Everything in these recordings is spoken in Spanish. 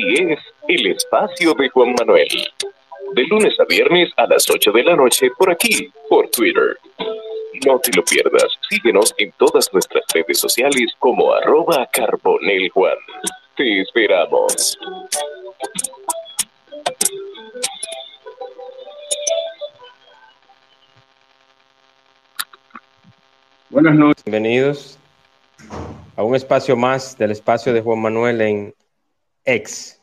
Así es, el espacio de Juan Manuel. De lunes a viernes a las 8 de la noche por aquí, por Twitter. No te lo pierdas. Síguenos en todas nuestras redes sociales como arroba Carbonel Juan. Te esperamos. Buenas noches. Bienvenidos a un espacio más del espacio de Juan Manuel en X,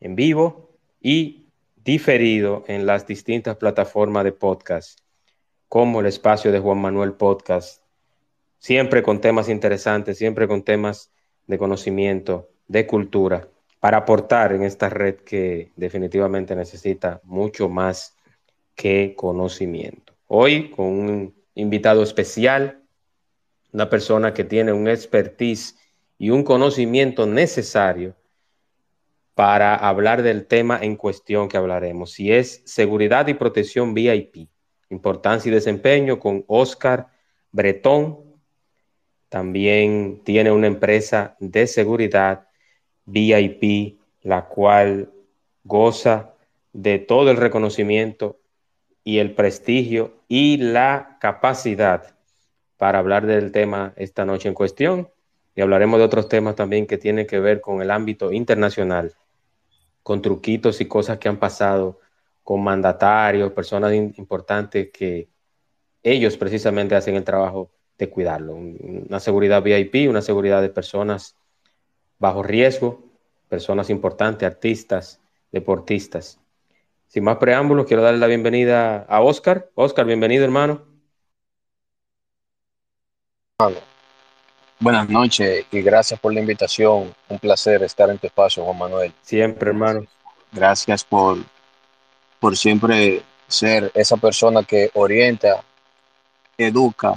en vivo y diferido en las distintas plataformas de podcast, como el espacio de Juan Manuel Podcast, siempre con temas interesantes, siempre con temas de conocimiento, de cultura, para aportar en esta red que definitivamente necesita mucho más que conocimiento. Hoy con un invitado especial, una persona que tiene un expertise y un conocimiento necesario para hablar del tema en cuestión que hablaremos, si es seguridad y protección VIP, importancia y desempeño con Oscar Bretón. También tiene una empresa de seguridad VIP, la cual goza de todo el reconocimiento y el prestigio y la capacidad para hablar del tema esta noche en cuestión. Y hablaremos de otros temas también que tienen que ver con el ámbito internacional, con truquitos y cosas que han pasado con mandatarios, personas importantes que ellos precisamente hacen el trabajo de cuidarlo. Una seguridad VIP, una seguridad de personas bajo riesgo, personas importantes, artistas, deportistas. Sin más preámbulos, quiero darle la bienvenida a Oscar. Oscar, bienvenido, hermano. Buenas noches y gracias por la invitación. Un placer estar en tu espacio, Juan Manuel. Siempre, hermano. Gracias por, por siempre ser esa persona que orienta, educa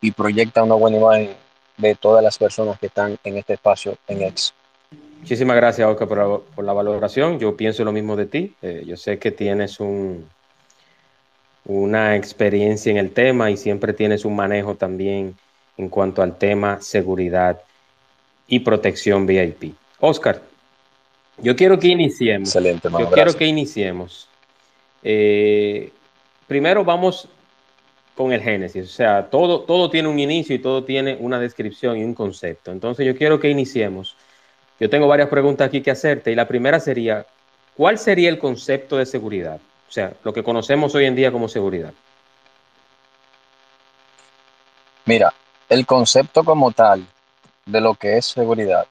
y proyecta una buena imagen de todas las personas que están en este espacio en Ex. Muchísimas gracias, Oscar, por, la valoración. Yo pienso lo mismo de ti. Eh, yo sé que tienes un, una experiencia en el tema y siempre tienes un manejo también en cuanto al tema seguridad y protección VIP. Oscar, yo quiero que iniciemos. Excelente, Yo quiero que iniciemos. Eh, primero vamos con el génesis, o sea, todo, todo tiene un inicio y todo tiene una descripción y un concepto. Entonces yo quiero que iniciemos yo tengo varias preguntas aquí que hacerte y la primera sería, ¿cuál sería el concepto de seguridad? O sea, lo que conocemos hoy en día como seguridad. Mira, el concepto como tal de lo que es seguridad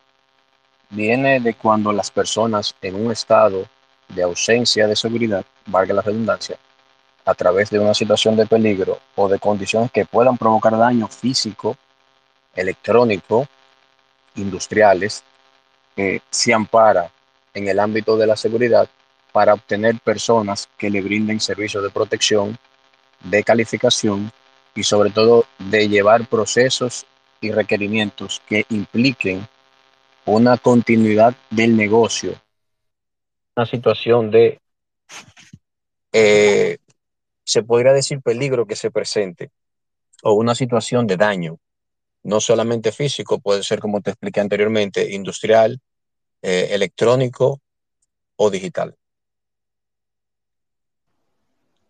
viene de cuando las personas en un estado de ausencia de seguridad, valga la redundancia, a través de una situación de peligro o de condiciones que puedan provocar daño físico, electrónico, industriales, se ampara en el ámbito de la seguridad para obtener personas que le brinden servicios de protección, de calificación y sobre todo de llevar procesos y requerimientos que impliquen una continuidad del negocio. Una situación de, eh, se podría decir peligro que se presente o una situación de daño no solamente físico, puede ser, como te expliqué anteriormente, industrial, eh, electrónico o digital.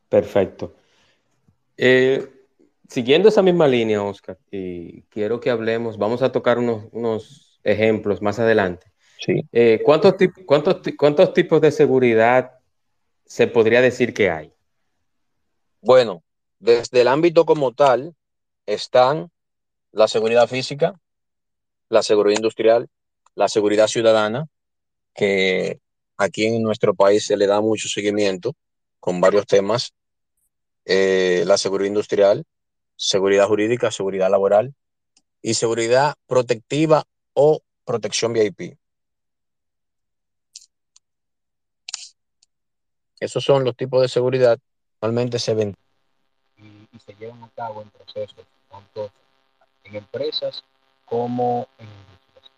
Perfecto. Eh, siguiendo esa misma línea, Oscar, y quiero que hablemos, vamos a tocar unos, ejemplos más adelante. Sí. Eh, ¿cuántos, cuántos, ¿Cuántos tipos de seguridad se podría decir que hay? Bueno, desde el ámbito como tal están la seguridad física, la seguridad industrial, la seguridad ciudadana, que aquí en nuestro país se le da mucho seguimiento con varios temas, eh, la seguridad industrial, seguridad jurídica, seguridad laboral y seguridad protectiva o protección VIP. Esos son los tipos de seguridad normalmente se ven y, se llevan a cabo en procesos tanto en empresas como en industrias.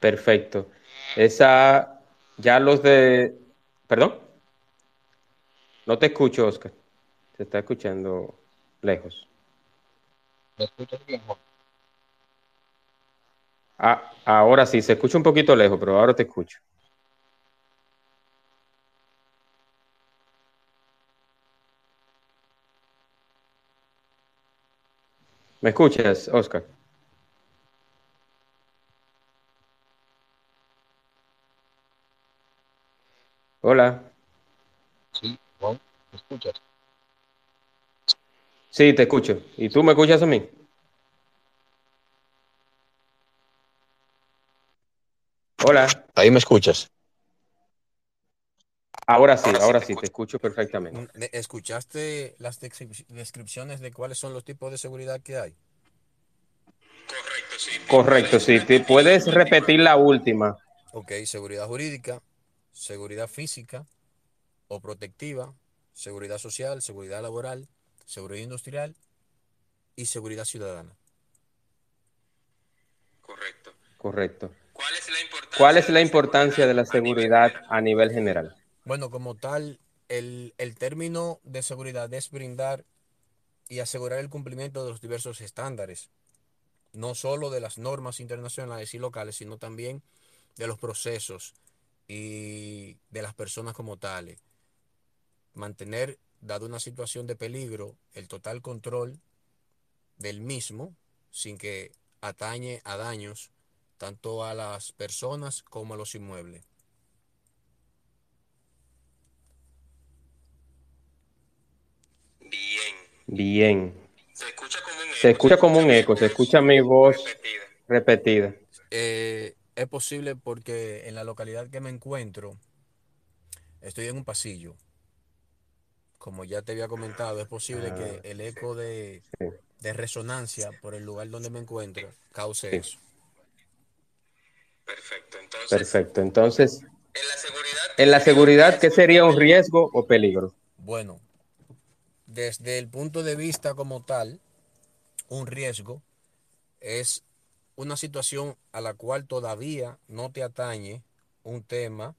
Perfecto. Esa, ya los de, perdón. No te escucho, Oscar. Se está escuchando lejos. ¿Me escuchas bien, Juan? Ah, ahora sí, se escucha un poquito lejos, pero ahora te escucho. ¿Me escuchas, Oscar? Hola. Sí, ¿me escuchas? Sí, te escucho. ¿Y tú me escuchas a mí? Hola. Ahí me escuchas. Ahora sí, ahora sí, te escucho perfectamente. ¿Escuchaste las descripciones de cuáles son los tipos de seguridad que hay? Correcto, sí. Correcto, sí. ¿Te puedes repetir la última? Ok, seguridad jurídica, seguridad física o protectiva, seguridad social, seguridad laboral, seguridad industrial y seguridad ciudadana. Correcto. Correcto. ¿Cuál es la importancia, de la seguridad a nivel general? Bueno, como tal, el, el término de seguridad es brindar y asegurar el cumplimiento de los diversos estándares, no solo de las normas internacionales y locales, sino también de los procesos y de las personas como tales. Mantener, dado una situación de peligro, el total control del mismo sin que atañe a daños tanto a las personas como a los inmuebles. Bien. Bien. Se escucha como un eco. Se escucha, como un eco, se escucha mi voz repetida. Eh, es posible porque en la localidad que me encuentro estoy en un pasillo. Como ya te había comentado, es posible que ah, el eco de, de, resonancia por el lugar donde me encuentro cause eso. Perfecto. Entonces, Perfecto. Entonces en la seguridad, en la seguridad ¿qué sería un riesgo o peligro? Bueno, desde el punto de vista como tal, un riesgo es una situación a la cual todavía no te atañe un tema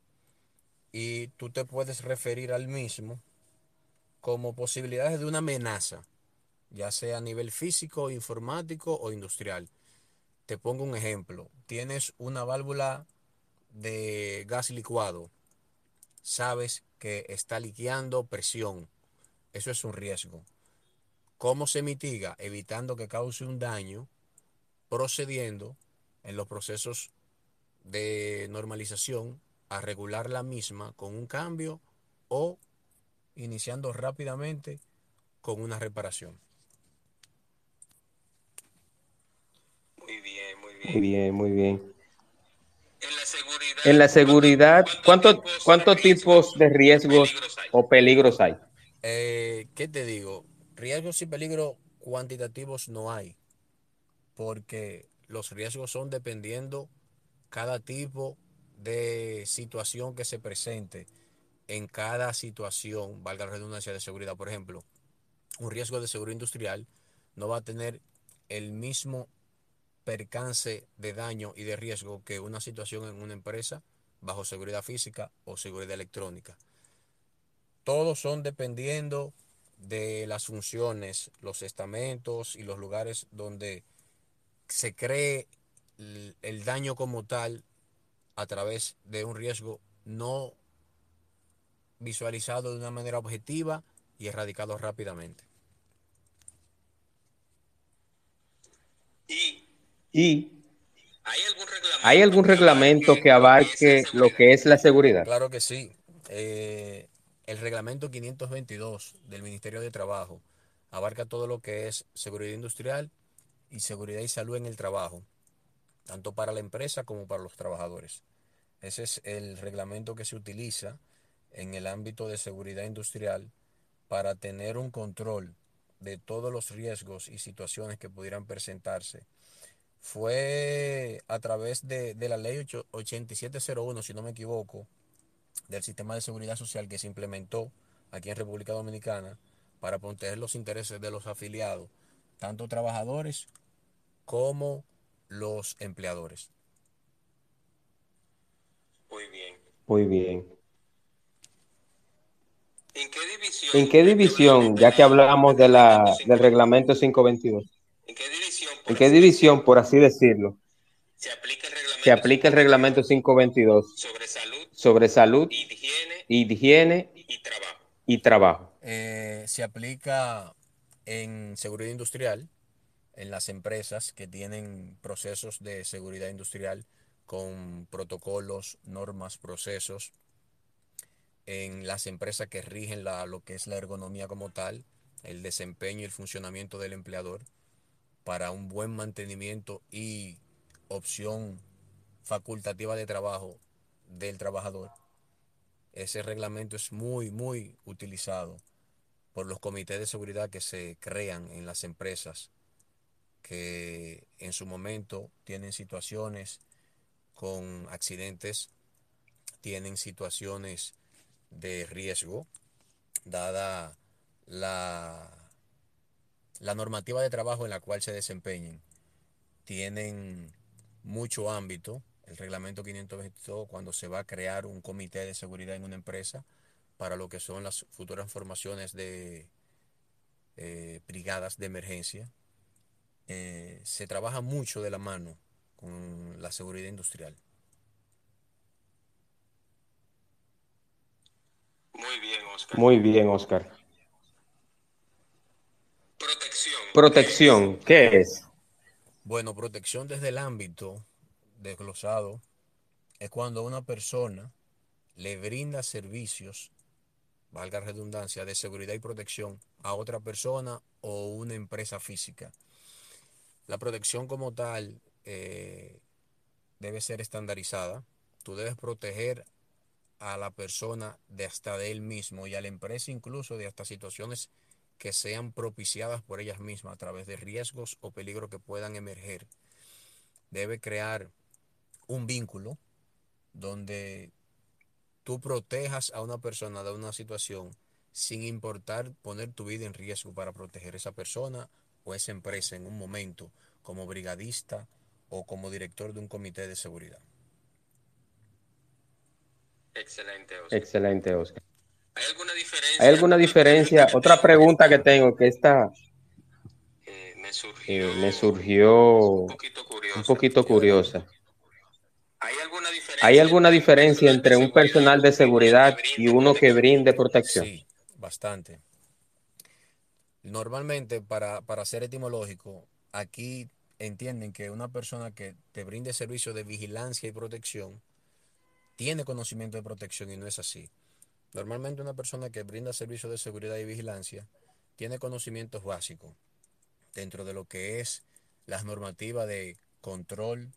y tú te puedes referir al mismo como posibilidades de una amenaza, ya sea a nivel físico, informático o industrial. Te pongo un ejemplo. Tienes una válvula de gas licuado. Sabes que está liqueando presión. Eso es un riesgo. ¿Cómo se mitiga? Evitando que cause un daño procediendo en los procesos de normalización a regular la misma con un cambio o iniciando rápidamente con una reparación. Muy bien, muy bien. Muy bien, muy bien. En la seguridad, en la seguridad ¿cuántos tipos de riesgos o peligros hay? Eh, ¿Qué te digo? Riesgos y peligros cuantitativos no hay porque los riesgos son dependiendo cada tipo de situación que se presente en cada situación, valga la redundancia de seguridad. Por ejemplo, un riesgo de seguridad industrial no va a tener el mismo percance de daño y de riesgo que una situación en una empresa bajo seguridad física o seguridad electrónica. Todos son dependiendo de las funciones, los estamentos y los lugares donde se cree el daño como tal a través de un riesgo no visualizado de una manera objetiva y erradicado rápidamente. Y, ¿hay, algún reglamento, que abarque lo que es la seguridad? Claro que sí. Eh, el reglamento 522 del Ministerio de Trabajo abarca todo lo que es seguridad industrial y seguridad y salud en el trabajo, tanto para la empresa como para los trabajadores. Ese es el reglamento que se utiliza en el ámbito de seguridad industrial para tener un control de todos los riesgos y situaciones que pudieran presentarse. Fue a través de, la ley 8701, si no me equivoco, del sistema de seguridad social que se implementó aquí en República Dominicana para proteger los intereses de los afiliados, tanto trabajadores como los empleadores. Muy bien. Muy bien. ¿En qué división, ¿En qué división ya que hablamos de la, del reglamento 522? ¿En qué división, por, ¿En qué división, por así decirlo? se aplica el reglamento, 522 sobre salud, higiene, y trabajo. Eh, se aplica en seguridad industrial, en las empresas que tienen procesos de seguridad industrial con protocolos, normas, procesos, en las empresas que rigen lo que es la ergonomía como tal, el desempeño y el funcionamiento del empleador para un buen mantenimiento y opción facultativa de trabajo del trabajador. Ese reglamento es muy, muy utilizado por los comités de seguridad que se crean en las empresas que en su momento tienen situaciones con accidentes, tienen situaciones de riesgo, dada la, la normativa de trabajo en la cual se desempeñen. Tienen mucho ámbito, el reglamento 522, cuando se va a crear un comité de seguridad en una empresa para lo que son las futuras formaciones de eh, brigadas de emergencia. Eh, se trabaja mucho de la mano con la seguridad industrial. Muy bien, Oscar. Muy bien, Oscar. Protección. Protección, ¿qué es? Bueno, protección desde el ámbito desglosado es cuando una persona le brinda servicios, valga redundancia, de seguridad y protección a otra persona o una empresa física. La protección como tal eh, debe ser estandarizada. Tú debes proteger a la persona de hasta de él mismo y a la empresa incluso de hasta situaciones que sean propiciadas por ellas mismas a través de riesgos o peligros que puedan emerger. Debe crear un vínculo donde tú protejas a una persona de una situación sin importar poner tu vida en riesgo para proteger esa persona o esa empresa en un momento como brigadista o como director de un comité de seguridad. Excelente, Oscar. Excelente, Oscar. ¿Hay alguna diferencia? Otra pregunta que tengo, que esta eh, me, surgió, un poquito curiosa. ¿Hay alguna diferencia, entre un personal de seguridad y uno que brinde protección? Sí, bastante. Normalmente, para, para ser etimológico, aquí entienden que una persona que te brinde servicio de vigilancia y protección tiene conocimiento de protección y no es así. Normalmente una persona que brinda servicios de seguridad y vigilancia tiene conocimientos básicos dentro de lo que es las normativas de control,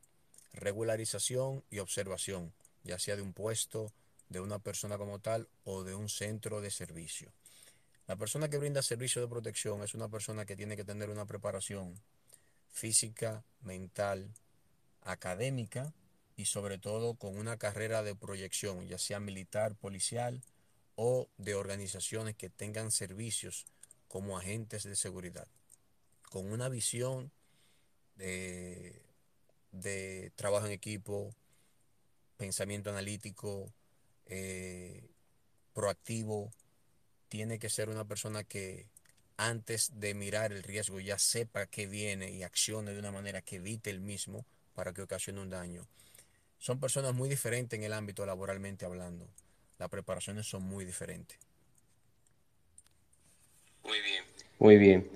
regularización y observación, ya sea de un puesto, de una persona como tal o de un centro de servicio. La persona que brinda servicio de protección es una persona que tiene que tener una preparación física, mental, académica y sobre todo con una carrera de proyección, ya sea militar, policial o de organizaciones que tengan servicios como agentes de seguridad, con una visión de, trabajo en equipo, pensamiento analítico, eh, proactivo, tiene que ser una persona que antes de mirar el riesgo ya sepa que viene y accione de una manera que evite el mismo para que ocasione un daño. Son personas muy diferentes en el ámbito laboralmente hablando las preparaciones son muy diferentes. Muy bien. Muy bien.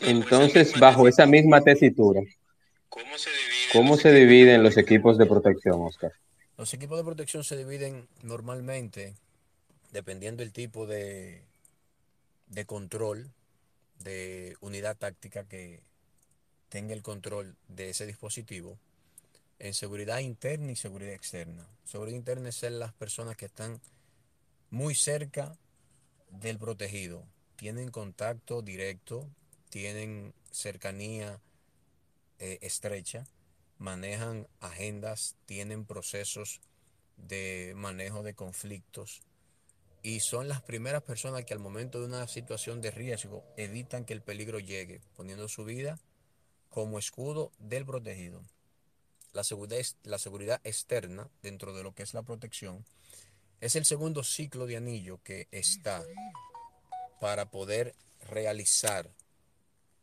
Entonces, bajo, esa, misma tesitura, ¿cómo se dividen, los equipos de protección, Oscar? Los equipos de protección se dividen normalmente dependiendo del tipo de, de control, de unidad táctica que tenga el control de ese dispositivo en seguridad interna y seguridad externa. Seguridad interna es ser las personas que están muy cerca del protegido, tienen contacto directo, tienen cercanía eh, estrecha, manejan agendas, tienen procesos de manejo de conflictos y son las primeras personas que al momento de una situación de riesgo evitan que el peligro llegue, poniendo su vida como escudo del protegido la seguridad, la seguridad externa dentro de lo que es la protección, es el segundo ciclo de anillo que está para poder realizar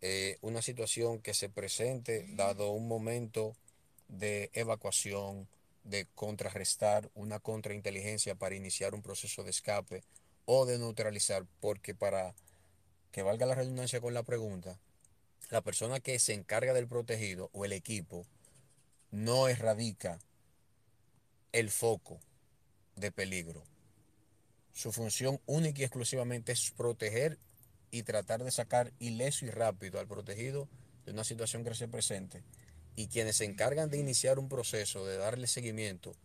eh, una situación que se presente dado un momento de evacuación, de contrarrestar una contrainteligencia para iniciar un proceso de escape o de neutralizar, porque para que valga la redundancia con la pregunta, la persona que se encarga del protegido o el equipo no erradica el foco de peligro. Su función única y exclusivamente es proteger y tratar de sacar ileso y rápido al protegido de una situación que se presente. Y quienes se encargan de iniciar un proceso, de darle seguimiento,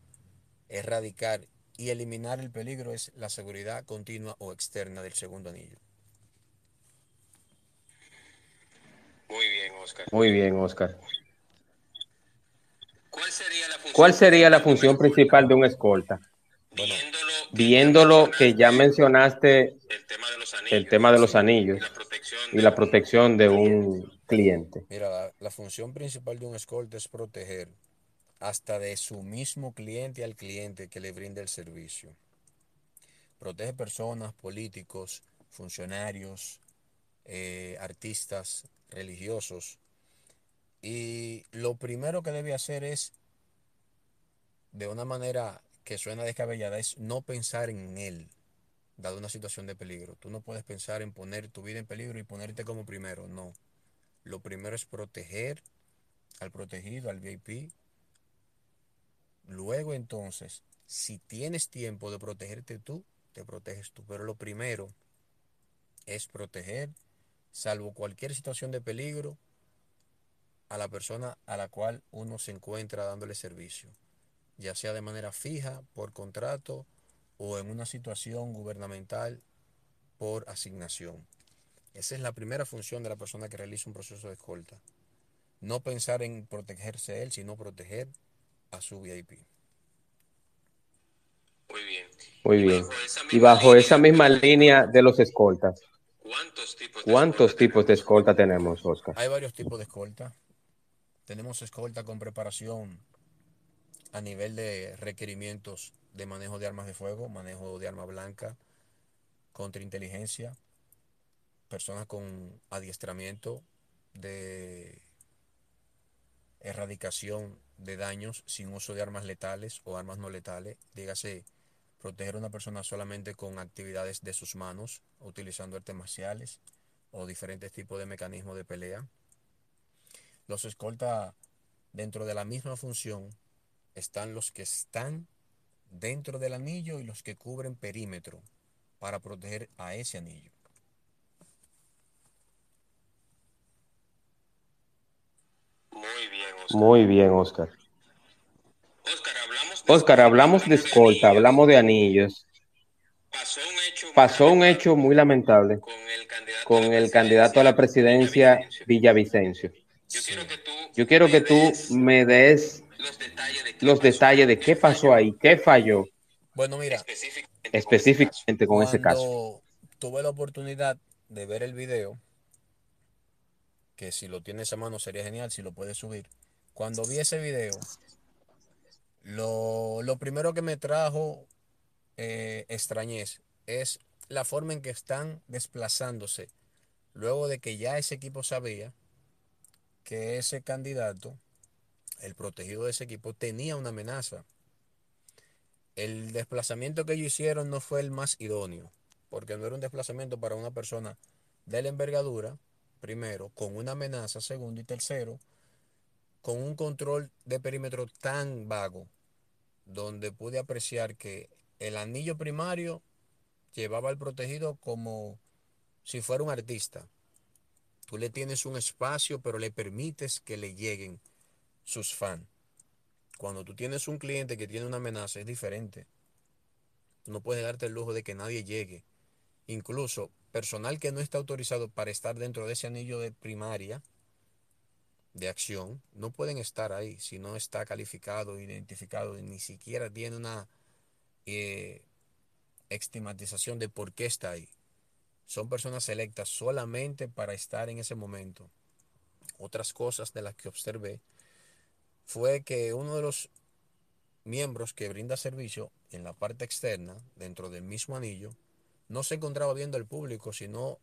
erradicar y eliminar el peligro es la seguridad continua o externa del segundo anillo. Muy bien, Oscar. Muy bien, Oscar. ¿Cuál sería la función, principal de un escolta? viéndolo, que ya mencionaste el tema de los anillos, y la protección, de, un cliente. Mira, la, función principal de un escolta es proteger hasta de su mismo cliente al cliente que le brinde el servicio. Protege personas, políticos, funcionarios, eh, artistas, religiosos. Y lo primero que debe hacer es, de una manera que suena descabellada, es no pensar en él, dado una situación de peligro. Tú no puedes pensar en poner tu vida en peligro y ponerte como primero, no. Lo primero es proteger al protegido, al VIP. Luego entonces, si tienes tiempo de protegerte tú, te proteges tú. Pero lo primero es proteger salvo cualquier situación de peligro, a la persona a la cual uno se encuentra dándole servicio, ya sea de manera fija, por contrato o en una situación gubernamental por asignación. Esa es la primera función de la persona que realiza un proceso de escolta. No pensar en protegerse él, sino proteger a su VIP. Muy bien. Muy bien. Y bajo esa misma línea de los escoltas, ¿Cuántos tipos de, escolta, tenemos, Oscar? Hay varios tipos de escolta. Tenemos escolta con preparación a nivel de requerimientos de manejo de armas de fuego, manejo de arma blanca, contrainteligencia, personas con adiestramiento de erradicación de daños sin uso de armas letales o armas no letales, dígase proteger a una persona solamente con actividades de sus manos, utilizando artes marciales o diferentes tipos de mecanismos de pelea. Los escolta dentro de la misma función están los que están dentro del anillo y los que cubren perímetro para proteger a ese anillo. Muy bien, Oscar. Muy bien, Oscar. Oscar, hablamos de escolta, hablamos de anillos. Pasó un hecho muy lamentable con el candidato a la presidencia Villavicencio. Yo quiero que tú me des los detalles de qué pasó ahí, qué falló. Bueno, mira, específicamente con ese caso. Tuve la oportunidad de ver el video, que si lo tienes a mano sería genial, si lo puedes subir. Cuando vi ese video, lo, primero que me trajo eh, extrañez es la forma en que están desplazándose. Luego de que ya ese equipo sabía que ese candidato, el protegido de ese equipo, tenía una amenaza. El desplazamiento que ellos hicieron no fue el más idóneo, porque no era un desplazamiento para una persona de la envergadura, primero, con una amenaza, segundo y tercero, con un control de perímetro tan vago, donde pude apreciar que el anillo primario llevaba al protegido como si fuera un artista. Tú le tienes un espacio, pero le permites que le lleguen sus fans. Cuando tú tienes un cliente que tiene una amenaza, es diferente. No puedes darte el lujo de que nadie llegue. Incluso personal que no está autorizado para estar dentro de ese anillo de primaria, de acción no pueden estar ahí si no está calificado, identificado, ni siquiera tiene una eh, estigmatización de por qué está ahí. Son personas selectas solamente para estar en ese momento. Otras cosas de las que observé fue que uno de los miembros que brinda servicio en la parte externa, dentro del mismo anillo, no se encontraba viendo al público, sino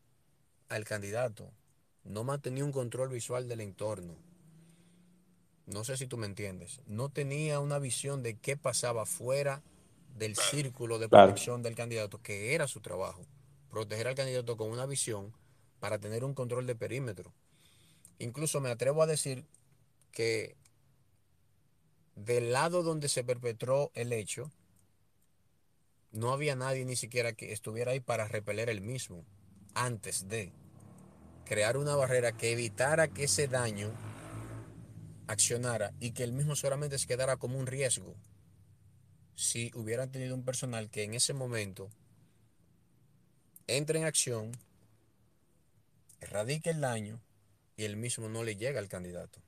al candidato no mantenía un control visual del entorno. No sé si tú me entiendes. No tenía una visión de qué pasaba fuera del círculo de protección del candidato, que era su trabajo. Proteger al candidato con una visión para tener un control de perímetro. Incluso me atrevo a decir que del lado donde se perpetró el hecho, no había nadie ni siquiera que estuviera ahí para repeler el mismo antes de crear una barrera que evitara que ese daño accionara y que el mismo solamente se quedara como un riesgo si hubieran tenido un personal que en ese momento entre en acción, erradique el daño y el mismo no le llega al candidato.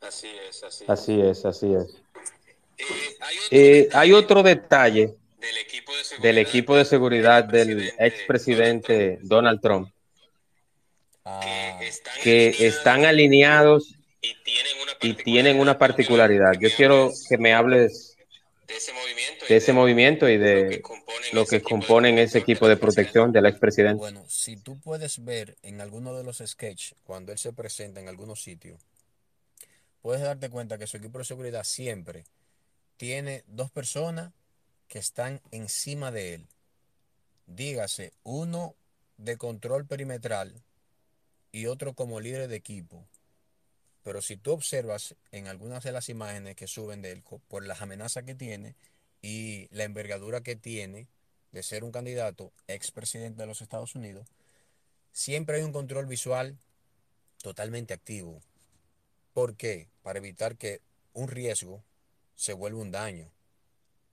Así es, así es. Así es, así es. Eh, hay, otro detalle del equipo de seguridad del expresidente Donald Trump ah. que están alineados y tienen una particularidad. Yo quiero que me hables de ese movimiento y de lo que componen ese equipo de protección del expresidente. Bueno, si tú puedes ver en alguno de los sketches, cuando él se presenta en algunos sitios, puedes darte cuenta que su equipo de seguridad siempre tiene dos personas que están encima de él. Dígase, uno de control perimetral y otro como líder de equipo. Pero si tú observas en algunas de las imágenes que suben de él por las amenazas que tiene y la envergadura que tiene de ser un candidato expresidente de los Estados Unidos, siempre hay un control visual totalmente activo. ¿Por qué? Para evitar que un riesgo se vuelve un daño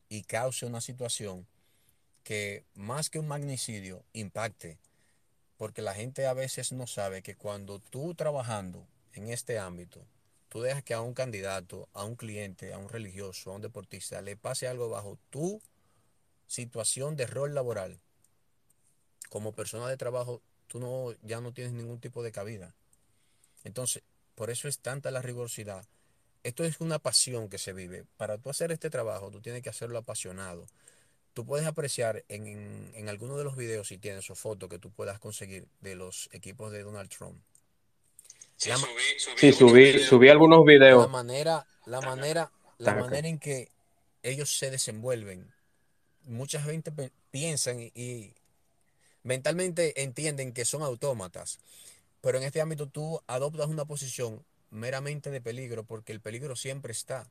y cause una situación que más que un magnicidio impacte. Porque la gente a veces no sabe que cuando tú trabajando en este ámbito, tú dejas que a un candidato, a un cliente, a un religioso, a un deportista, le pase algo bajo tu situación de rol laboral, como persona de trabajo, tú no, ya no tienes ningún tipo de cabida. Entonces, por eso es tanta la rigurosidad esto es una pasión que se vive. Para tú hacer este trabajo, tú tienes que hacerlo apasionado. Tú puedes apreciar en, en, algunos de los videos, si tienes o fotos que tú puedas conseguir de los equipos de Donald Trump. Sí, subí, subí, algunos videos. La manera, la manera, la manera en que ellos se desenvuelven. Mucha gente piensan y mentalmente entienden que son autómatas. Pero en este ámbito tú adoptas una posición meramente de peligro, porque el peligro siempre está.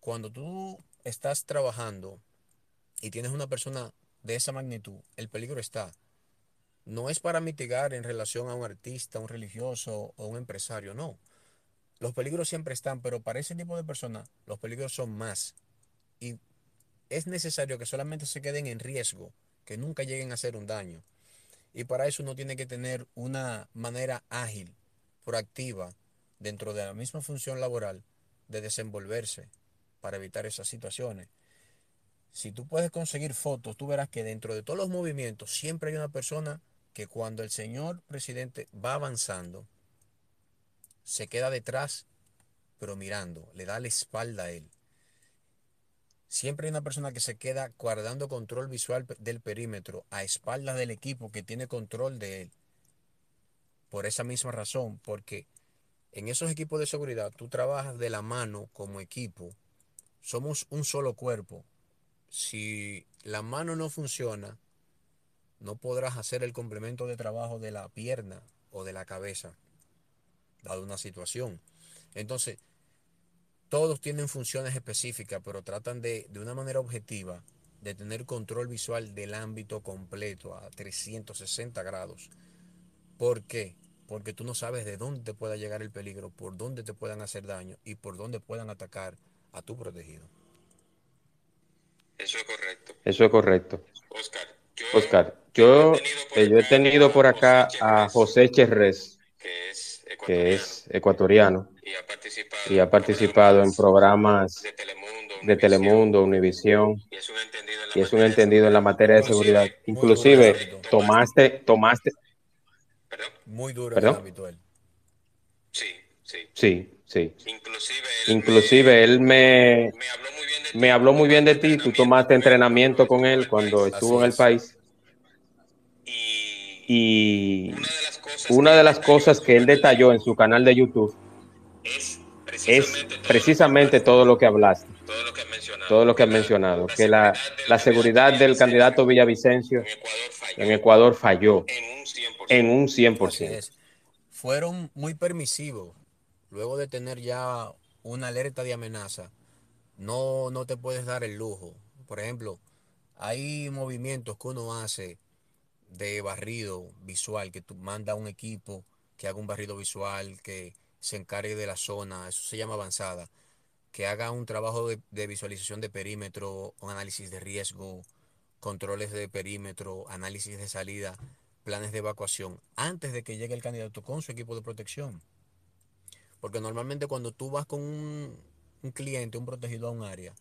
Cuando tú estás trabajando y tienes una persona de esa magnitud, el peligro está. No es para mitigar en relación a un artista, un religioso o un empresario, no. Los peligros siempre están, pero para ese tipo de personas los peligros son más. Y es necesario que solamente se queden en riesgo, que nunca lleguen a hacer un daño. Y para eso uno tiene que tener una manera ágil, proactiva, dentro de la misma función laboral de desenvolverse para evitar esas situaciones. Si tú puedes conseguir fotos, tú verás que dentro de todos los movimientos siempre hay una persona que cuando el señor presidente va avanzando, se queda detrás, pero mirando, le da la espalda a él. Siempre hay una persona que se queda guardando control visual del perímetro a espaldas del equipo que tiene control de él. Por esa misma razón, porque en esos equipos de seguridad tú trabajas de la mano como equipo. Somos un solo cuerpo. Si la mano no funciona, no podrás hacer el complemento de trabajo de la pierna o de la cabeza, dado una situación. Entonces, todos tienen funciones específicas, pero tratan de, de una manera objetiva, de tener control visual del ámbito completo a 360 grados. ¿Por qué? porque tú no sabes de dónde te pueda llegar el peligro, por dónde te puedan hacer daño y por dónde puedan atacar a tu protegido. Eso es correcto. Eso es correcto. Oscar, yo, Oscar, yo, he tenido por acá a José Cherres, que es ecuatoriano, y ha participado, en programas de Telemundo, Univisión, y es un entendido en la materia de seguridad. Inclusive, tomaste, tomaste, muy duro ámbito él. Sí, sí. Sí, sí. Inclusive él, me, me, habló muy bien de, ti. Tú tomaste entrenamiento con él cuando estuvo en el país. Y una de las cosas que él detalló en su canal de YouTube es precisamente todo lo que hablaste, todo lo que has mencionado, que la, la seguridad del candidato Villavicencio en Ecuador falló en un 100%. Fueron muy permisivos. Luego de tener ya una alerta de amenaza, no, no te puedes dar el lujo. Por ejemplo, hay movimientos que uno hace de barrido visual, que tú manda un equipo que haga un barrido visual, que se encargue de la zona, eso se llama avanzada, que haga un trabajo de, visualización de perímetro, un análisis de riesgo, controles de perímetro, análisis de salida, planes de evacuación, antes de que llegue el candidato con su equipo de protección. Porque normalmente cuando tú vas con un, un cliente, un protegido a un área,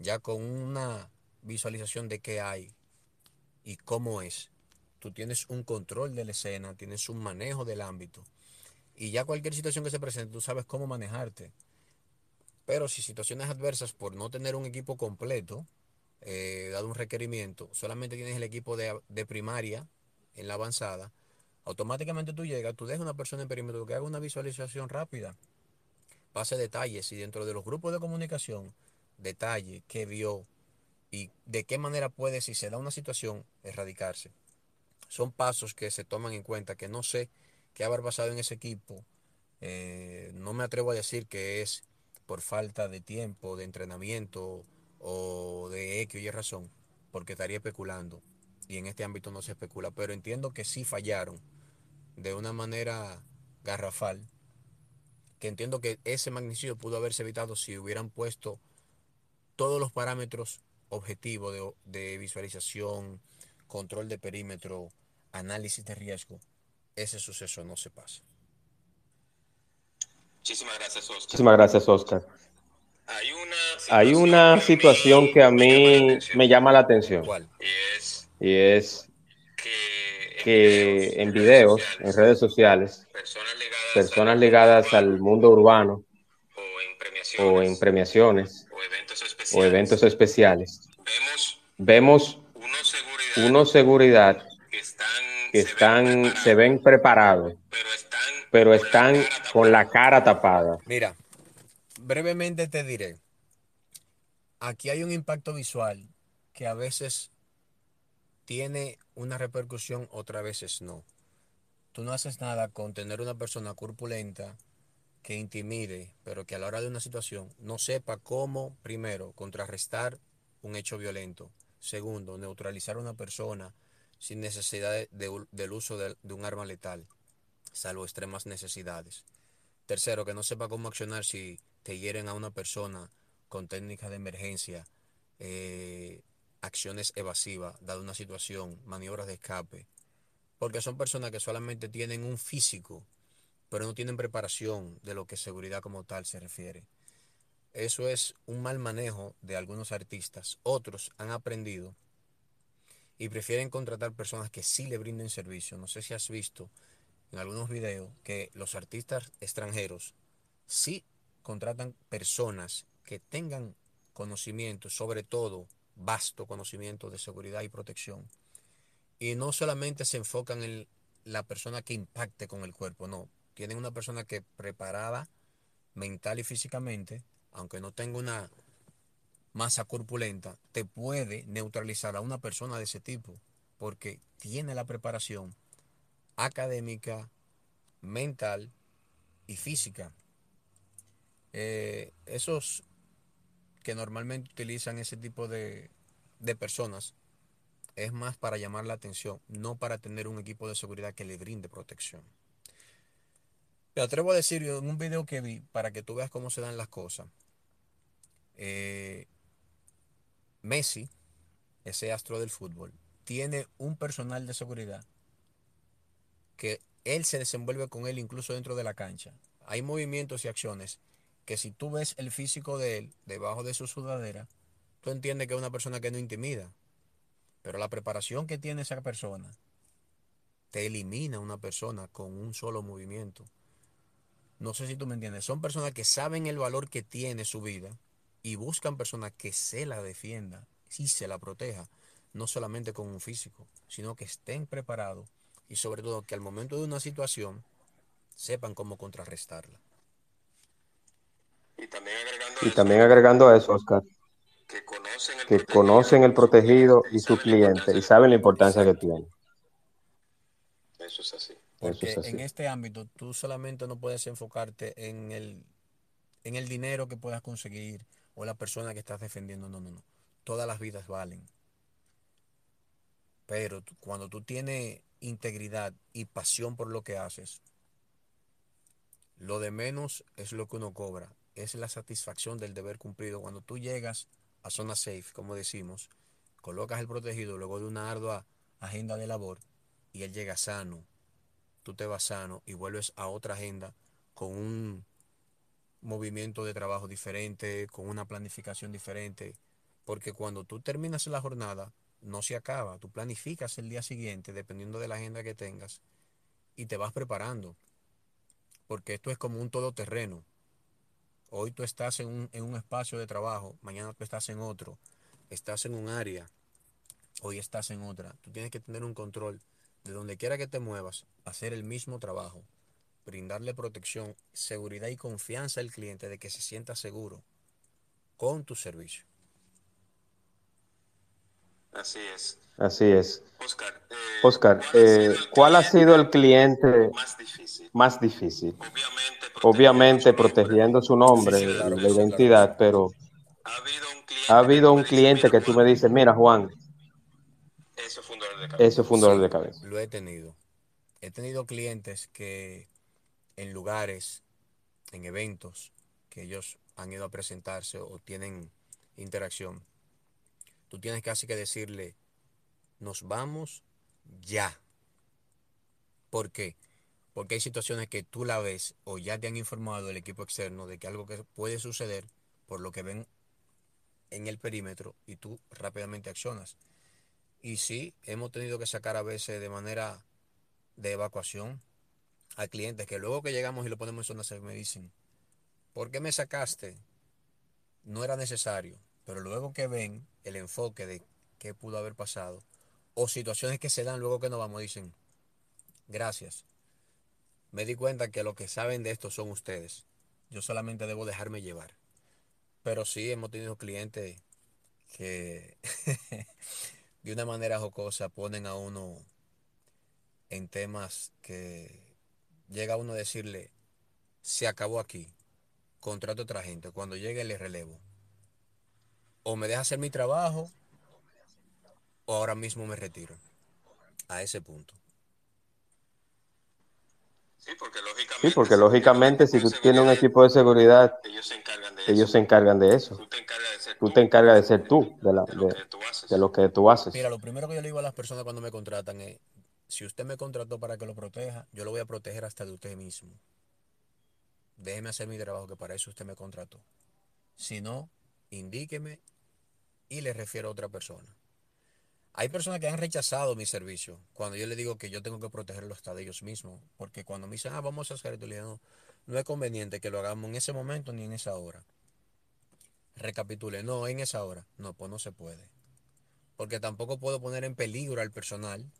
ya con una visualización de qué hay y cómo es, tú tienes un control de la escena, tienes un manejo del ámbito. Y ya cualquier situación que se presente, tú sabes cómo manejarte. Pero si situaciones adversas por no tener un equipo completo, eh, dado un requerimiento, solamente tienes el equipo de, de, primaria en la avanzada, automáticamente tú llegas, tú dejas una persona en perímetro que haga una visualización rápida, pase detalles y dentro de los grupos de comunicación, detalle, qué vio y de qué manera puede, si se da una situación, erradicarse son pasos que se toman en cuenta, que no sé qué haber pasado en ese equipo. Eh, no me atrevo a decir que es por falta de tiempo, de entrenamiento o de X y razón, porque estaría especulando. Y en este ámbito no se especula, pero entiendo que sí fallaron de una manera garrafal, que entiendo que ese magnicidio pudo haberse evitado si hubieran puesto todos los parámetros objetivos de, de visualización, control de perímetro, análisis de riesgo, ese suceso no se pasa. Muchísimas gracias, Oscar. Muchísimas gracias, Oscar. Hay una situación, que a mí me llama la atención. Y es, que en videos, en redes sociales, personas ligadas al mundo urbano o en premiaciones o eventos especiales, vemos una seguridad que están, se ven preparados, pero están con la cara tapada. Mira, brevemente te diré, aquí hay un impacto visual que a veces tiene una repercusión, otras veces no. Tú no haces nada con tener una persona corpulenta que intimide, pero que a la hora de una situación no sepa cómo, primero, contrarrestar un hecho violento. Segundo, neutralizar a una persona sin necesidad del uso de, un arma letal, salvo extremas necesidades. Tercero, que no sepa cómo accionar si te hieren a una persona con técnicas de emergencia, eh, acciones evasivas, dada una situación, maniobras de escape. Porque son personas que solamente tienen un físico, pero no tienen preparación de lo que seguridad como tal se refiere. Eso es un mal manejo de algunos artistas. Otros han aprendido y prefieren contratar personas que sí le brinden servicio. No sé si has visto en algunos videos que los artistas extranjeros sí contratan personas que tengan conocimiento, sobre todo vasto conocimiento de seguridad y protección. Y no solamente se enfocan en la persona que impacte con el cuerpo, no. Tienen una persona que preparada mental y físicamente, aunque no tenga una masa corpulenta, te puede neutralizar a una persona de ese tipo, porque tiene la preparación académica, mental y física. Eh, esos que normalmente utilizan ese tipo de, de personas es más para llamar la atención, no para tener un equipo de seguridad que le brinde protección. Me atrevo a decir en un video que vi, para que tú veas cómo se dan las cosas, eh, Messi, ese astro del fútbol, tiene un personal de seguridad que él se desenvuelve con él incluso dentro de la cancha. Hay movimientos y acciones que si tú ves el físico de él debajo de su sudadera, tú entiendes que es una persona que no intimida. Pero la preparación que tiene esa persona te elimina a una persona con un solo movimiento. No sé si tú me entiendes. Son personas que saben el valor que tiene su vida y buscan personas que se la defienda y se la proteja, no solamente con un físico, sino que estén preparados y sobre todo que al momento de una situación sepan cómo contrarrestarla. Y también agregando, y también agregando a eso, Oscar, que conocen el, que protegido, conocen el protegido y su cliente y saben la importancia que tiene. Eso es así. Porque en este ámbito tú solamente no puedes enfocarte en el, en el dinero que puedas conseguir o la persona que estás defendiendo. No, no, no. Todas las vidas valen. Pero cuando tú tienes integridad y pasión por lo que haces, lo de menos es lo que uno cobra. Es la satisfacción del deber cumplido. Cuando tú llegas a zona safe, como decimos, colocas el protegido luego de una ardua agenda de labor y él llega sano, tú te vas sano y vuelves a otra agenda con un movimiento de trabajo diferente, con una planificación diferente, porque cuando tú terminas la jornada, no se acaba, tú planificas el día siguiente dependiendo de la agenda que tengas y te vas preparando, porque esto es como un todoterreno. Hoy tú estás en un, espacio de trabajo, mañana tú estás en otro, estás en un área, hoy estás en otra. Tú tienes que tener un control de donde quiera que te muevas, hacer el mismo trabajo, brindarle protección, seguridad y confianza al cliente de que se sienta seguro con tu servicio. Así es. Así es. Oscar, eh, ¿cuál, ha, eh, sido el cliente más difícil? Obviamente, protegiendo su nombre, la identidad, pero ha habido un cliente, que tú me dices, mira Juan, eso fue un dolor de cabeza. Eso fue un dolor de cabeza. Lo he tenido. He tenido clientes que en lugares, en eventos que ellos han ido a presentarse o tienen interacción, tú tienes casi que decirle, nos vamos ya. ¿Por qué? Porque hay situaciones que tú la ves o ya te han informado el equipo externo de que algo que puede suceder por lo que ven en el perímetro y tú rápidamente accionas. Y sí, hemos tenido que sacar a veces de manera de evacuación a clientes que luego que llegamos y lo ponemos en zona me dicen, ¿por qué me sacaste? No era necesario, pero luego que ven el enfoque de qué pudo haber pasado o situaciones que se dan luego que nos vamos, dicen, gracias. Me di cuenta que lo que saben de esto son ustedes. Yo solamente debo dejarme llevar. Pero sí, hemos tenido clientes que de una manera jocosa ponen a uno en temas que llega uno a decirle, se acabó aquí, contrato a otra gente, cuando llegue le relevo. O me deja hacer mi trabajo, o ahora mismo me retiro. A ese punto. Sí, porque lógicamente, si tú tienes un equipo de seguridad, ellos se encargan de ellos eso. Se encargan de eso. Tú te encargas de ser tú, de, lo que tú haces. Mira, lo primero que yo le digo a las personas cuando me contratan es, si usted me contrató para que lo proteja, yo lo voy a proteger hasta de usted mismo. Déjeme hacer mi trabajo, que para eso usted me contrató. Si no, indíqueme y le refiero a otra persona. Hay personas que han rechazado mi servicio cuando yo le digo que yo tengo que protegerlo hasta de ellos mismos. Porque cuando me dicen, ah, vamos a hacer esto, le no, no es conveniente que lo hagamos en ese momento ni en esa hora. Recapitule, no, en esa hora. No, pues no se puede. Porque tampoco puedo poner en peligro al personal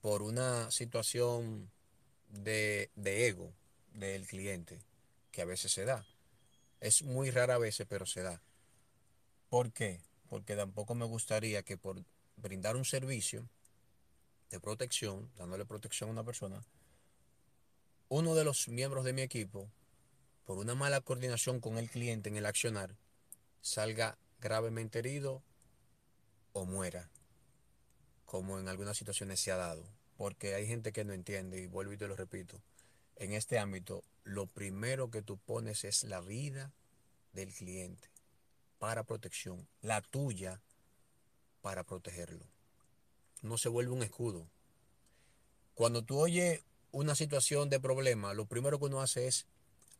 por una situación de, de ego del cliente, que a veces se da. Es muy rara a veces, pero se da. ¿Por qué? porque tampoco me gustaría que por brindar un servicio de protección, dándole protección a una persona, uno de los miembros de mi equipo, por una mala coordinación con el cliente en el accionar, salga gravemente herido o muera, como en algunas situaciones se ha dado, porque hay gente que no entiende, y vuelvo y te lo repito, en este ámbito lo primero que tú pones es la vida del cliente para protección, la tuya para protegerlo. No se vuelve un escudo. Cuando tú oyes una situación de problema, lo primero que uno hace es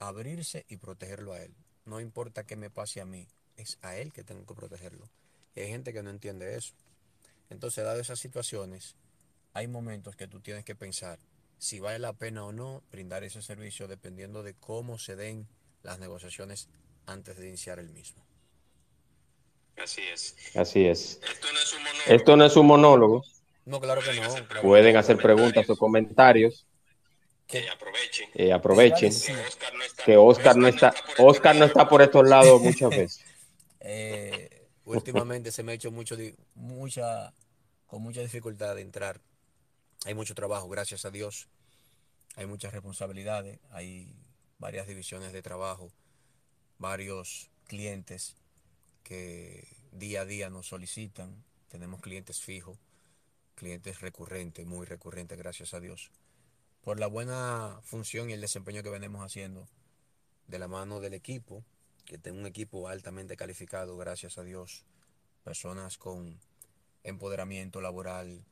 abrirse y protegerlo a él. No importa qué me pase a mí, es a él que tengo que protegerlo. Y hay gente que no entiende eso. Entonces, dado esas situaciones, hay momentos que tú tienes que pensar si vale la pena o no brindar ese servicio dependiendo de cómo se den las negociaciones antes de iniciar el mismo. Así es. Así es. Esto no es un monólogo. Esto no es un monólogo. No, claro que no. Pueden hacer preguntas o comentarios. Que aprovechen. Eh, aprovechen. Que Oscar no está, Oscar no está por estos lados muchas veces. eh, últimamente se me ha hecho mucho, mucha, con mucha dificultad de entrar. Hay mucho trabajo, gracias a Dios. Hay muchas responsabilidades, hay varias divisiones de trabajo, varios clientes que día a día nos solicitan. Tenemos clientes fijos, clientes recurrentes, muy recurrentes, gracias a Dios. Por la buena función y el desempeño que venimos haciendo de la mano del equipo, que tengo un equipo altamente calificado, gracias a Dios. Personas con empoderamiento laboral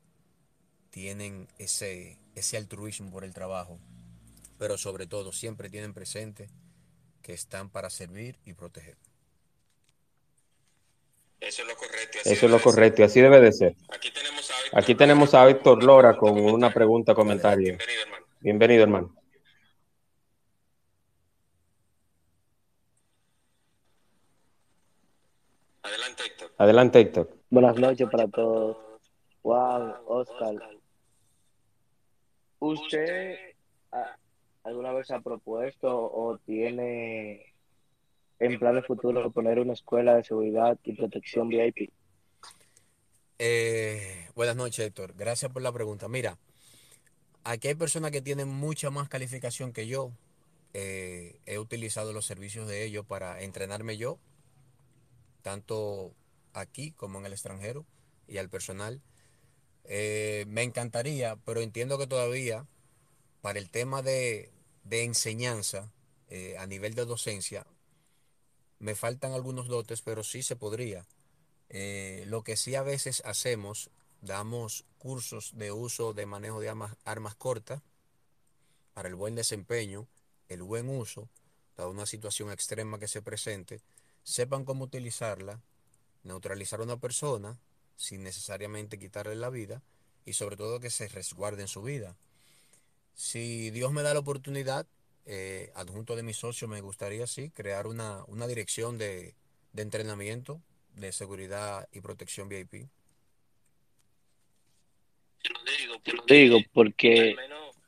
tienen ese, ese altruismo por el trabajo, pero sobre todo siempre tienen presente que están para servir y proteger. Eso es lo correcto. Eso es lo correcto y así debe de ser. Aquí tenemos a Víctor, Aquí tenemos a Víctor Lora con una pregunta, comentario. Bienvenido, hermano. Bienvenido, hermano. Adelante, Héctor. Adelante, Héctor. Buenas noches para todos. Juan, Oscar. ¿Usted alguna vez ha propuesto o tiene en planes futuros poner una escuela de seguridad y protección VIP? Eh, buenas noches, Héctor. Gracias por la pregunta. Mira, aquí hay personas que tienen mucha más calificación que yo. Eh, he utilizado los servicios de ellos para entrenarme yo, tanto aquí como en el extranjero y al personal. Eh, me encantaría, pero entiendo que todavía para el tema de, enseñanza a nivel de docencia me faltan algunos dotes, pero sí se podría. Eh, lo que sí a veces hacemos, damos cursos de uso de manejo de armas, cortas para el buen desempeño, el buen uso, para una situación extrema que se presente, sepan cómo utilizarla, neutralizar a una persona sin necesariamente quitarle la vida y sobre todo que se resguarden su vida. Si Dios me da la oportunidad, eh, adjunto de mi socio, me gustaría, sí, crear una, una dirección de, de, entrenamiento de seguridad y protección VIP. Digo, porque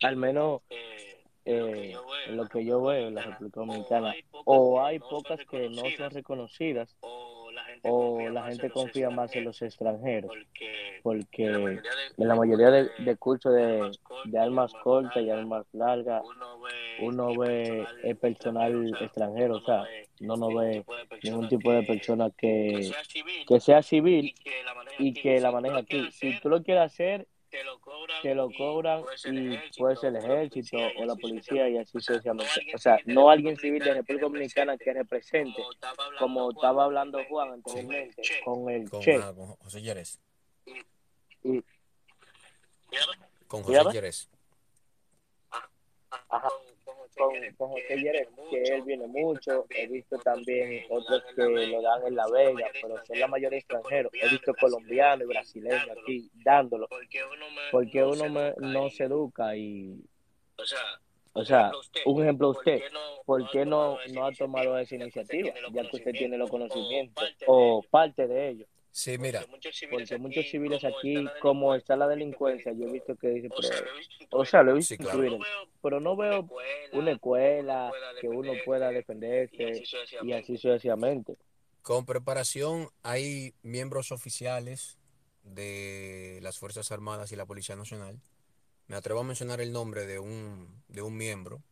al menos, eh, eh, en lo que yo veo en la República Dominicana, o hay pocas que no son reconocidas, o la gente confía más en los extranjeros, porque en la mayoría de, cursos de, de armas cortas y armas largas, uno ve el personal extranjero, o sea, no no ve ningún tipo de persona que, que sea civil y que la maneja aquí. Si tú lo quieres hacer, te lo cobran y puede ser el ejército o la policía y así sucesivamente. O sea, no alguien civil de República Dominicana que represente, como estaba hablando Juan anteriormente, con el Che. Con José Yeres. con José Yeres. Ajá con, con José Jerez, que él viene mucho. He visto también otros que lo dan en La Vega, pero son la mayoría extranjeros. He visto colombianos y brasileños aquí dándolo. Porque uno no se educa y. O sea, un ejemplo usted, ¿por qué no, no ha tomado esa iniciativa? Ya que usted tiene los conocimientos o parte de ello. Sí, mira. Porque muchos civiles aquí, como está la delincuencia, yo he visto que dice, o sea, lo he visto, pero no veo una escuela que uno pueda defenderse y así sucesivamente. Con preparación hay miembros oficiales de las Fuerzas Armadas y la Policía Nacional. Me atrevo a mencionar el nombre de un, de un miembro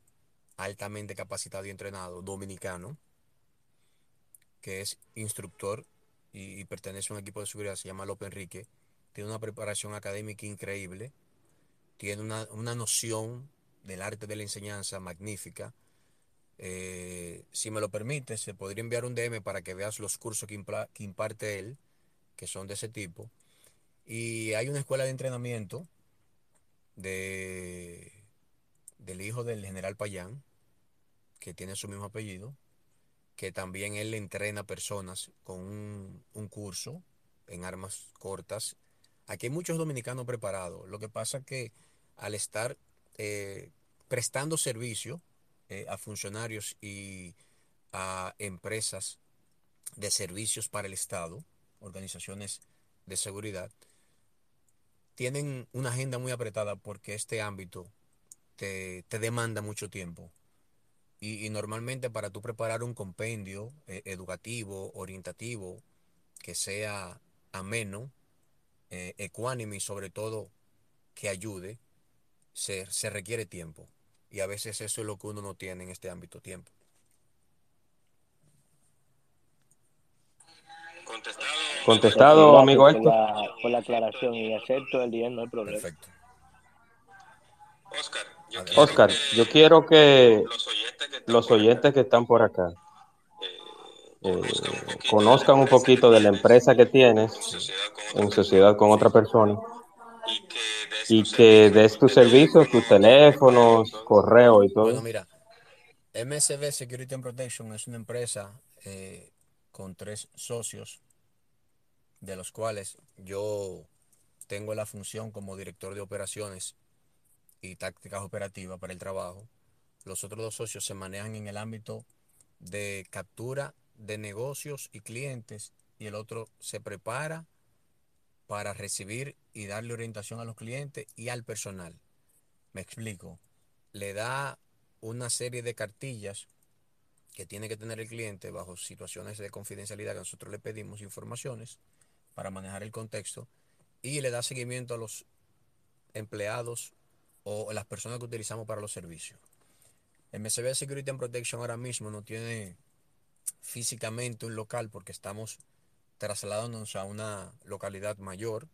altamente capacitado y entrenado, dominicano, que es instructor y, pertenece a un equipo de seguridad, se llama López Enrique, tiene una preparación académica increíble, tiene una, noción del arte de la enseñanza magnífica. Eh, si me lo permite, se podría enviar un DM para que veas los cursos que, que imparte él, que son de ese tipo. Y hay una escuela de entrenamiento de, del hijo del general Payán, que tiene su mismo apellido, que también él entrena personas con un, curso en armas cortas. Aquí hay muchos dominicanos preparados. Lo que pasa que al estar eh, prestando servicio eh, a funcionarios y a empresas de servicios para el Estado, organizaciones de seguridad, tienen una agenda muy apretada porque este ámbito te, demanda mucho tiempo. Y, normalmente para tú preparar un compendio eh, educativo, orientativo, que sea ameno, eh, ecuánime y sobre todo que ayude, se, se requiere tiempo. Y a veces eso es lo que uno no tiene en este ámbito, tiempo. Contestado, amigo Héctor. Por la, por la aclaración y acepto el día, no hay problema. Perfecto. Oscar, yo, quiero que los oyentes que están por acá eh, conozcan un poquito de la empresa que tienes en sociedad con otra persona. y que des tus servicios, tus teléfonos, correo y todo. Bueno, mira, MSB Security and Protection es una empresa eh, con tres socios, de los cuales yo tengo la función como director de operaciones y tácticas operativas para el trabajo. Los otros dos socios se manejan en el ámbito de captura de negocios y clientes y el otro se prepara para recibir y darle orientación a los clientes y al personal. Me explico. Le da una serie de cartillas que tiene que tener el cliente bajo situaciones de confidencialidad que nosotros le pedimos informaciones para manejar el contexto y le da seguimiento a los empleados o las personas que utilizamos para los servicios. MSB Security and Protection ahora mismo no tiene físicamente un local porque estamos trasladándonos a una localidad mayor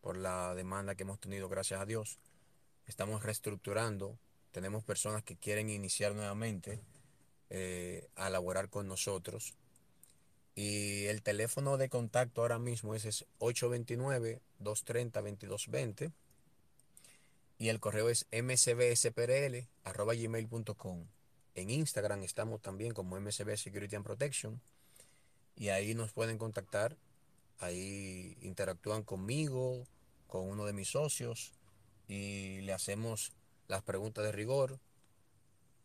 por la demanda que hemos tenido, gracias a Dios. Estamos reestructurando, tenemos personas que quieren iniciar nuevamente eh, a laborar con nosotros. Y el teléfono de contacto ahora mismo es, 829-230-2220 y el correo es mcbsprl.gmail.com. En Instagram estamos también como MCB Security and Protection y ahí nos pueden contactar. Ahí interactúan conmigo, con uno de mis socios y le hacemos las preguntas de rigor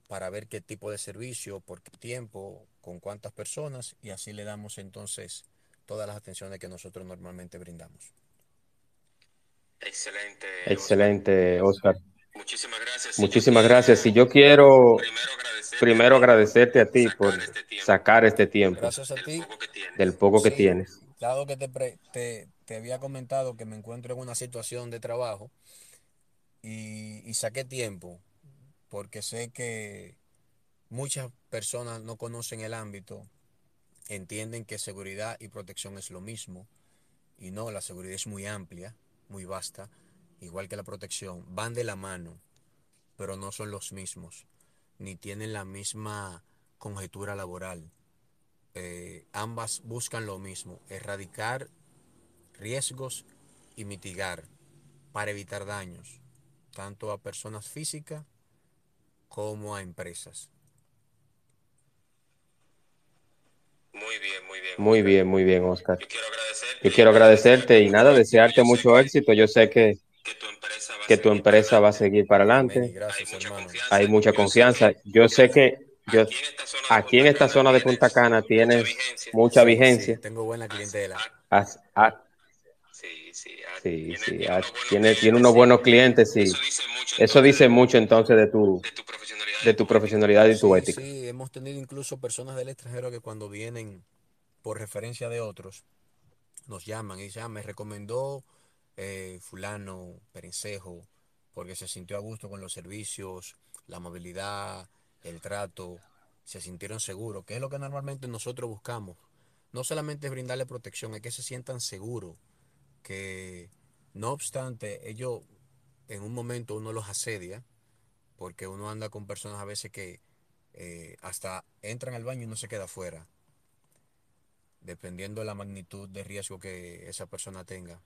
para ver qué tipo de servicio, por qué tiempo, con cuántas personas y así le damos entonces todas las atenciones que nosotros normalmente brindamos. Excelente. Excelente, Oscar. Muchísimas gracias. Muchísimas gracias. Y yo quiero primero agradecerte, a ti por este sacar este tiempo. Gracias a ti. Del poco que tienes. Dado que te, te, había comentado que me encuentro en una situación de trabajo y, y saqué tiempo porque sé que muchas personas no conocen el ámbito, entienden que seguridad y protección es lo mismo y no, la seguridad es muy amplia muy vasta, igual que la protección, van de la mano, pero no son los mismos, ni tienen la misma conjetura laboral. Eh, ambas buscan lo mismo, erradicar riesgos y mitigar para evitar daños, tanto a personas físicas como a empresas. Muy bien, muy bien. Muy bien, muy bien, Oscar. Yo quiero agradecerte, y nada, desearte mucho éxito. Yo sé que, que tu empresa va a seguir para adelante. Hay mucha confianza. Yo sé que yo, aquí en esta zona de Punta Cana tienes mucha vigencia. Tengo buena clientela. Sí, sí, tiene, tiene unos buenos clientes, sí. Eso dice mucho entonces de tu, de tu profesionalidad y tu ética. Sí, hemos tenido incluso personas del extranjero que cuando vienen por referencia de otros, nos llaman y dicen, ah, me recomendó eh, fulano, perencejo, porque se sintió a gusto con los servicios, la movilidad, el trato, se sintieron seguros, que es lo que normalmente nosotros buscamos. No solamente es brindarle protección, es que se sientan seguros, que no obstante ellos en un momento uno los asedia, porque uno anda con personas a veces que eh, hasta entran al baño y no se queda afuera, dependiendo de la magnitud de riesgo que esa persona tenga.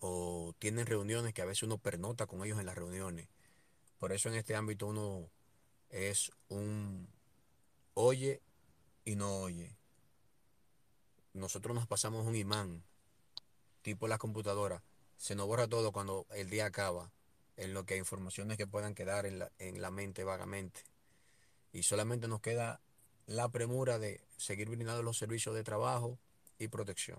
O tienen reuniones que a veces uno pernota con ellos en las reuniones. Por eso en este ámbito uno es un oye y no oye. Nosotros nos pasamos un imán, tipo la computadora. Se nos borra todo cuando el día acaba en lo que hay informaciones que puedan quedar en la, en la mente vagamente. Y solamente nos queda la premura de seguir brindando los servicios de trabajo y protección.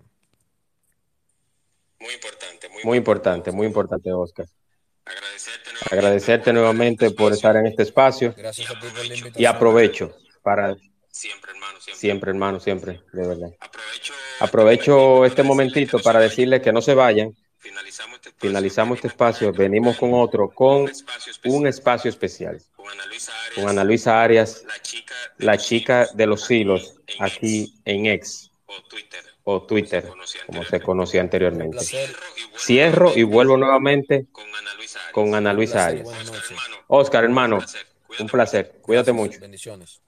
Muy importante, muy, importante, muy importante, Oscar. Agradecerte nuevamente, por estar en este espacio. Gracias a ti por la invitación. Y aprovecho para... Siempre, hermano, siempre, de verdad. Aprovecho este momentito para decirles que no se vayan. Finalizamos este espacio, venimos con otro, con un espacio especial. Con Ana Luisa Arias, la chica de los hilos, aquí en X o Twitter, como se conocía anteriormente. Cierro y vuelvo nuevamente con Ana Luisa Arias. Oscar, hermano, un placer. Cuídate mucho. Bendiciones.